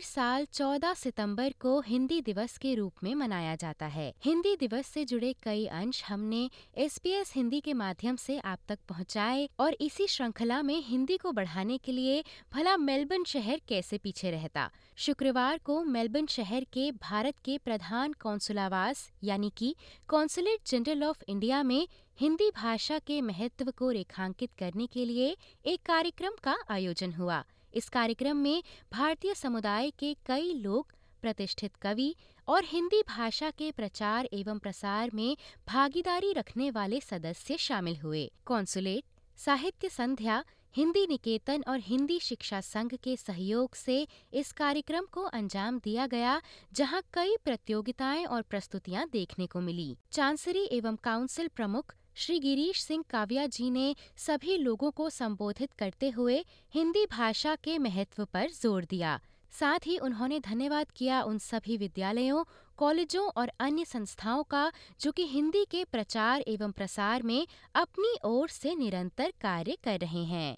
हर साल 14 सितंबर को हिंदी दिवस के रूप में मनाया जाता है। हिंदी दिवस से जुड़े कई अंश हमने एस पी एस हिंदी के माध्यम से आप तक पहुँचाए और इसी श्रृंखला में हिंदी को बढ़ाने के लिए भला मेलबर्न शहर कैसे पीछे रहता? शुक्रवार को मेलबर्न शहर के भारत के प्रधान कौंसुलावास यानी कि कौंसुलेट जनरल ऑफ़ इंडिया में हिंदी भाषा के महत्व को रेखांकित करने के लिए एक कार्यक्रम का आयोजन हुआ। इस कार्यक्रम में भारतीय समुदाय के कई लोग, प्रतिष्ठित कवि और हिंदी भाषा के प्रचार एवं प्रसार में भागीदारी रखने वाले सदस्य शामिल हुए। कॉन्सुलेट, साहित्य संध्या, हिंदी निकेतन और हिंदी शिक्षा संघ के सहयोग से इस कार्यक्रम को अंजाम दिया गया, जहाँ कई प्रतियोगिताएँ और प्रस्तुतियाँ देखने को मिली। चांसरी एवं काउंसिल प्रमुख श्री गिरीश सिंह काव्या जी ने सभी लोगों को संबोधित करते हुए हिंदी भाषा के महत्व पर ज़ोर दिया। साथ ही उन्होंने धन्यवाद किया उन सभी विद्यालयों, कॉलेजों और अन्य संस्थाओं का, जो कि हिंदी के प्रचार एवं प्रसार में अपनी ओर से निरंतर कार्य कर रहे हैं।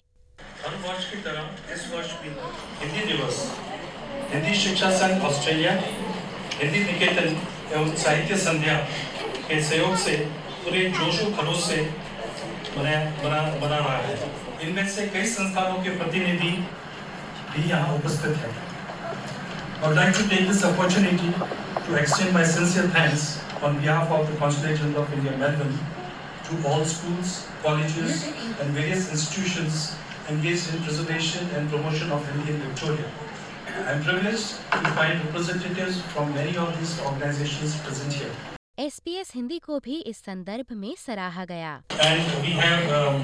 हर वर्ष की तरह इस वर्ष भी हिंदी दिवस, हिंदी शिक्षा संघ ऑस्ट्रेलिया, हिंदी निकेतन एवं साहित्य संध्या के सहयोग से पूरे जोशो खरोश से बना बना बना रहा है इनमें से कई संस्थानों के प्रतिनिधि भी यहाँ उपस्थित हैं would like to take this opportunity to extend my sincere thanks on behalf of the Consulate General of India, Melbourne, to all schools, colleges, and various institutions engaged in preservation and promotion of Hindi in Victoria. I am privileged to find representatives from many of these organizations present here. SPS Hindi को भी इस संदर्भ में सराहा गया And we have um,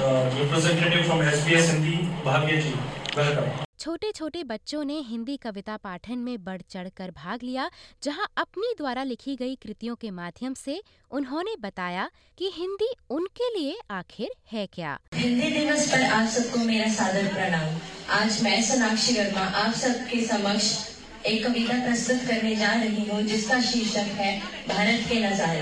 uh, representative from SBS Hindi, Bhavya ji. Welcome. छोटे छोटे बच्चों ने हिंदी कविता पाठन में बढ़ चढ़कर भाग लिया जहाँ अपनी द्वारा लिखी गई कृतियों के माध्यम से उन्होंने बताया कि हिंदी उनके लिए आखिर है क्या हिंदी दिवस पर आप सबको मेरा सादर प्रणाम आज मैं सोनाक्षी वर्मा आप सबके समक्ष एक कविता प्रस्तुत करने जा रही हूँ, जिसका शीर्षक है, भारत के नजारे।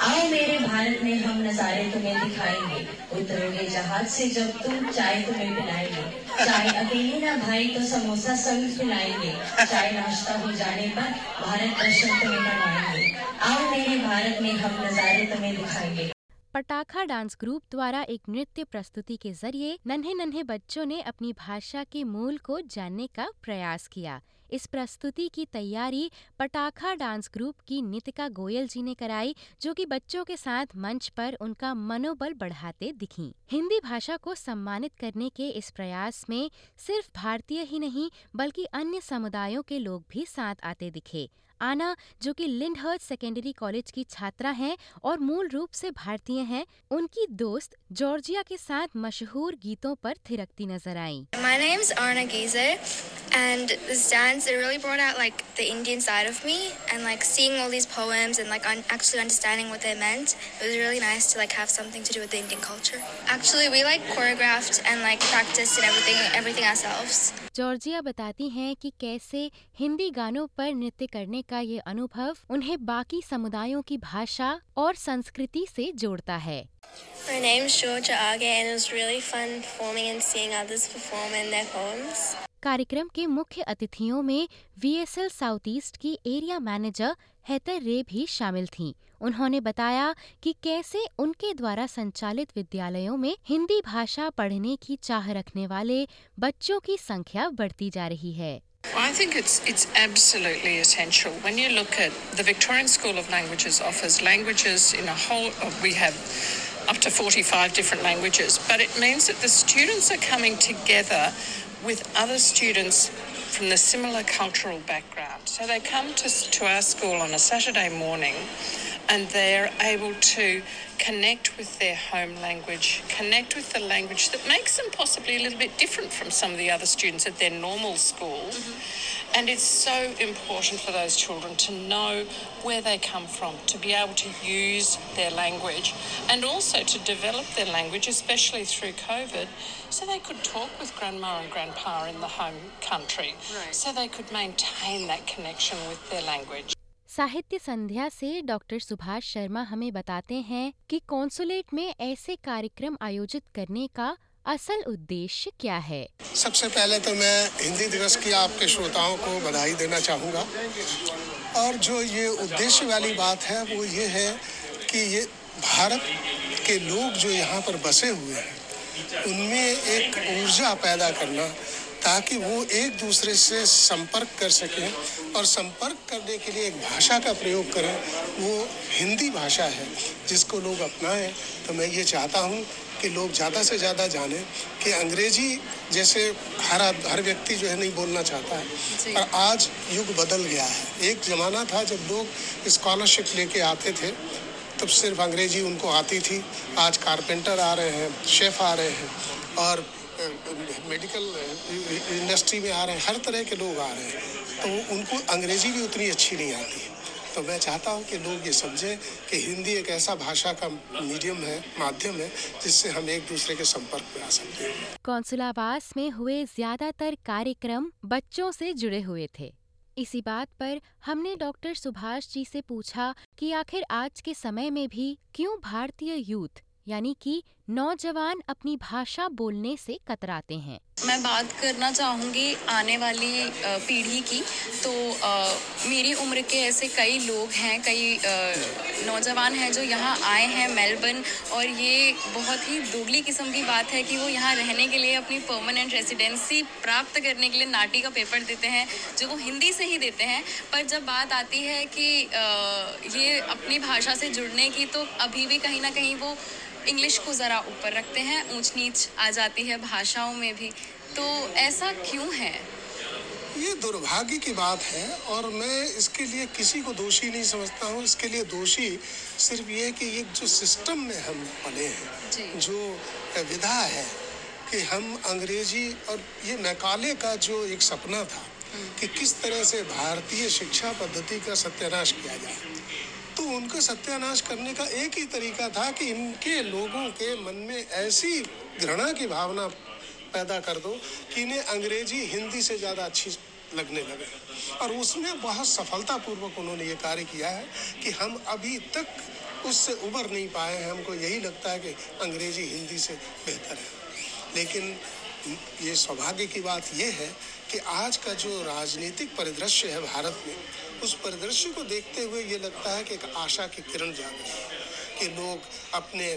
आओ मेरे भारत में हम नजारे तुम्हें दिखाएँगे। उतरोगे जहाज़ से जब तुम चाय तुम्हें पिलाएँगे। चाय अकेली ना भाई तो समोसा संग खिलाएँगे। चाय नाश्ता हो जाने पर भारत दर्शन तुम्हें करवाएँगे। आओ मेरे भारत में हम नजारे तुम्हें दिखाएँगे। पटाखा डांस ग्रुप द्वारा एक नृत्य प्रस्तुति के ज़रिए नन्हे नन्हे बच्चों ने अपनी भाषा के मूल को जानने का प्रयास किया। इस प्रस्तुति की तैयारी पटाखा डांस ग्रुप की नितिका गोयल जी ने कराई जो कि बच्चों के साथ मंच पर उनका मनोबल बढ़ाते दिखी। हिंदी भाषा को सम्मानित करने के इस प्रयास में सिर्फ़ भारतीय ही नहीं बल्कि अन्य समुदायों के लोग भी साथ आते दिखे। आना जो कि लिंडहर्ट सेकेंडरी कॉलेज की छात्रा हैं और मूल रूप से भारतीय हैं उनकी दोस्त जॉर्जिया के साथ मशहूर गीतों पर थिरकती नज़र आई। Arna Geezer, and this dance it really brought out like the Indian side of me, and like seeing all these poems and like un- actually understanding what they meant. It was really nice to like have something to do with the Indian culture. Actually, we like choreographed and like practiced and everything everything ourselves. Georgia बताती हैं कि कैसे हिंदी गानों पर नृत्य करने का ये अनुभव उन्हें बाकी समुदायों की भाषा और संस्कृति से जोड़ता है My name's Georgia Age, and it was really fun performing and seeing others perform in their poems. कार्यक्रम के मुख्य अतिथियों में वीएसएल साउथ ईस्ट की एरिया मैनेजर हेतर रे भी शामिल थीं। उन्होंने बताया कि कैसे उनके द्वारा संचालित विद्यालयों में हिंदी भाषा पढ़ने की चाह रखने वाले बच्चों की संख्या बढ़ती जा रही है I think it's it's absolutely essential. When you look at the Victorian School of Languages offers languages in a whole. uh, We have up to 45 different languages, but it means that the students are coming together with other students from the similar cultural background. So they come to to our school on a Saturday morning, and they're able to connect with their home language, connect with the language that makes them possibly a little bit different from some of the other students at their normal school. Mm-hmm. And it's so important for those children to know where they come from, to be able to use their language, and also to develop their language, especially through COVID, so they could talk with grandma and grandpa in the home country, so they could maintain that connection with their language. साहित्य संध्या से doctor Subhash Sharma हमें बताते हैं कि consulate में ऐसे कार्यक्रम आयोजित करने का असल उद्देश्य क्या है। सबसे पहले तो मैं हिंदी दिवस की आपके श्रोताओं को बधाई देना चाहूँगा। और जो ये उद्देश्य वाली बात है, वो ये है कि ये भारत के लोग जो यहाँ पर बसे हुए हैं, उनमें एक ऊर्जा पैदा करना ताकि वो एक दूसरे से संपर्क कर सकें और संपर्क करने के लिए एक भाषा का प्रयोग करें। वो हिंदी भाषा है जिसको लोग अपनाएँ। तो मैं ये चाहता हूँ कि लोग ज़्यादा से ज़्यादा जानें कि अंग्रेज़ी जैसे हर हर व्यक्ति जो है नहीं बोलना चाहता है। पर आज युग बदल गया है। एक ज़माना था जब लोग स्कॉलरशिप लेके आते थे तब सिर्फ़ अंग्रेज़ी उनको आती थी। आज कारपेंटर आ रहे हैं शेफ़ आ रहे हैं और मेडिकल इंडस्ट्री में आ रहे हैं, हर तरह के लोग आ रहे हैं। तो उनको अंग्रेज़ी भी उतनी अच्छी नहीं आती। तो मैं चाहता हूँ कि लोग ये समझें कि हिंदी एक ऐसा भाषा का मीडियम है, माध्यम है, जिससे हम एक दूसरे के संपर्क में आ सकते हैं। कौंसुलावास में हुए ज़्यादातर कार्यक्रम बच्चों से जुड़े हुए थे। इसी बात पर हमने डॉक्टर सुभाष जी से पूछा कि आखिर आज के समय में भी क्यों भारतीय यूथ यानी कि नौजवान अपनी भाषा बोलने से कतराते हैं। मैं बात करना चाहूँगी आने वाली पीढ़ी की। तो आ, मेरी उम्र के ऐसे कई लोग हैं कई आ, नौजवान हैं जो यहाँ आए हैं मेलबर्न और ये बहुत ही दोगली किस्म की बात है कि वो यहाँ रहने के लिए अपनी परमानेंट रेजिडेंसी प्राप्त करने के लिए नाटी का पेपर देते हैं जो वो हिंदी से ही देते हैं। पर जब बात आती है कि आ, ये अपनी भाषा से जुड़ने की तो अभी भी कहीं ना कहीं वो इंग्लिश को ज़रा ऊपर रखते हैं ऊंच नीच आ जाती है भाषाओं में भी। तो ऐसा क्यों है? ये दुर्भाग्य की बात है और मैं इसके लिए किसी को दोषी नहीं समझता हूँ। इसके लिए दोषी सिर्फ़ ये कि ये जो सिस्टम में हम पले हैं जो। विधा है कि हम अंग्रेज़ी और ये मैकाले का जो एक सपना था हम्म। कि किस तरह से भारतीय शिक्षा पद्धति का सत्यानाश किया जाए। तो उनका सत्यानाश करने का एक ही तरीका था कि इनके लोगों के मन में ऐसी घृणा की भावना पैदा कर दो कि इन्हें अंग्रेज़ी, हिंदी से ज़्यादा अच्छी लगने लगे। और उसमें बहुत सफलतापूर्वक उन्होंने ये कार्य किया है कि हम अभी तक उससे उबर नहीं पाए हैं। हमको यही लगता है कि अंग्रेज़ी, हिंदी से बेहतर है। लेकिन ये सौभाग्य की बात यह है कि आज का जो राजनीतिक परिदृश्य है भारत में, उस परिदृश्य को देखते हुए ये लगता है कि एक आशा की किरण जाग रही है कि लोग अपने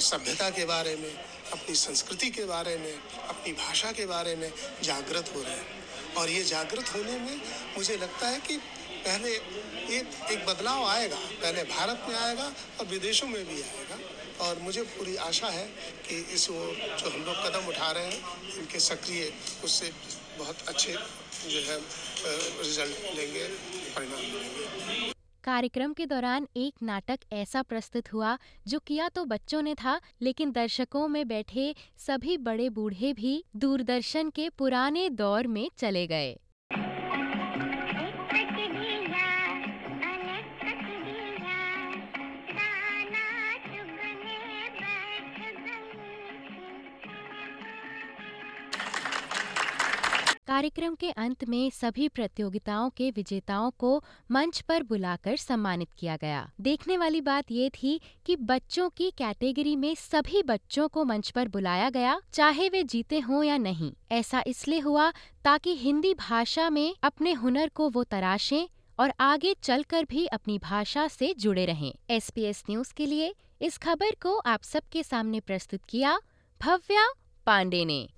सभ्यता के बारे में अपनी संस्कृति के बारे में, अपनी भाषा के बारे में जागृत हो रहे हैं। और ये जागृत होने में मुझे लगता है कि पहले एक एक बदलाव आएगा। पहले भारत में आएगा और विदेशों में भी आएगा। और मुझे पूरी आशा है कि इस वो जो हम लोग कदम उठा रहे हैं, इनके सक्रिय उससे बहुत अच्छे जो है रिज़ल्ट लेंगे, परिणाम मिलेंगे। कार्यक्रम के दौरान एक नाटक ऐसा प्रस्तुत हुआ, जो किया तो बच्चों ने था, लेकिन दर्शकों में बैठे सभी बड़े बूढ़े भी दूरदर्शन के पुराने दौर में चले गए। कार्यक्रम के अंत में सभी प्रतियोगिताओं के विजेताओं को मंच पर बुलाकर सम्मानित किया गया। देखने वाली बात ये थी कि बच्चों की कैटेगरी में सभी बच्चों को मंच पर बुलाया गया, चाहे वे जीते हों या नहीं। ऐसा इसलिए हुआ ताकि हिंदी भाषा में अपने हुनर को वो तराशें और आगे चलकर भी अपनी भाषा से जुड़े रहें। एसपीएस न्यूज़ के लिए इस खबर को आप सबके सामने प्रस्तुत किया भव्या पांडे ने।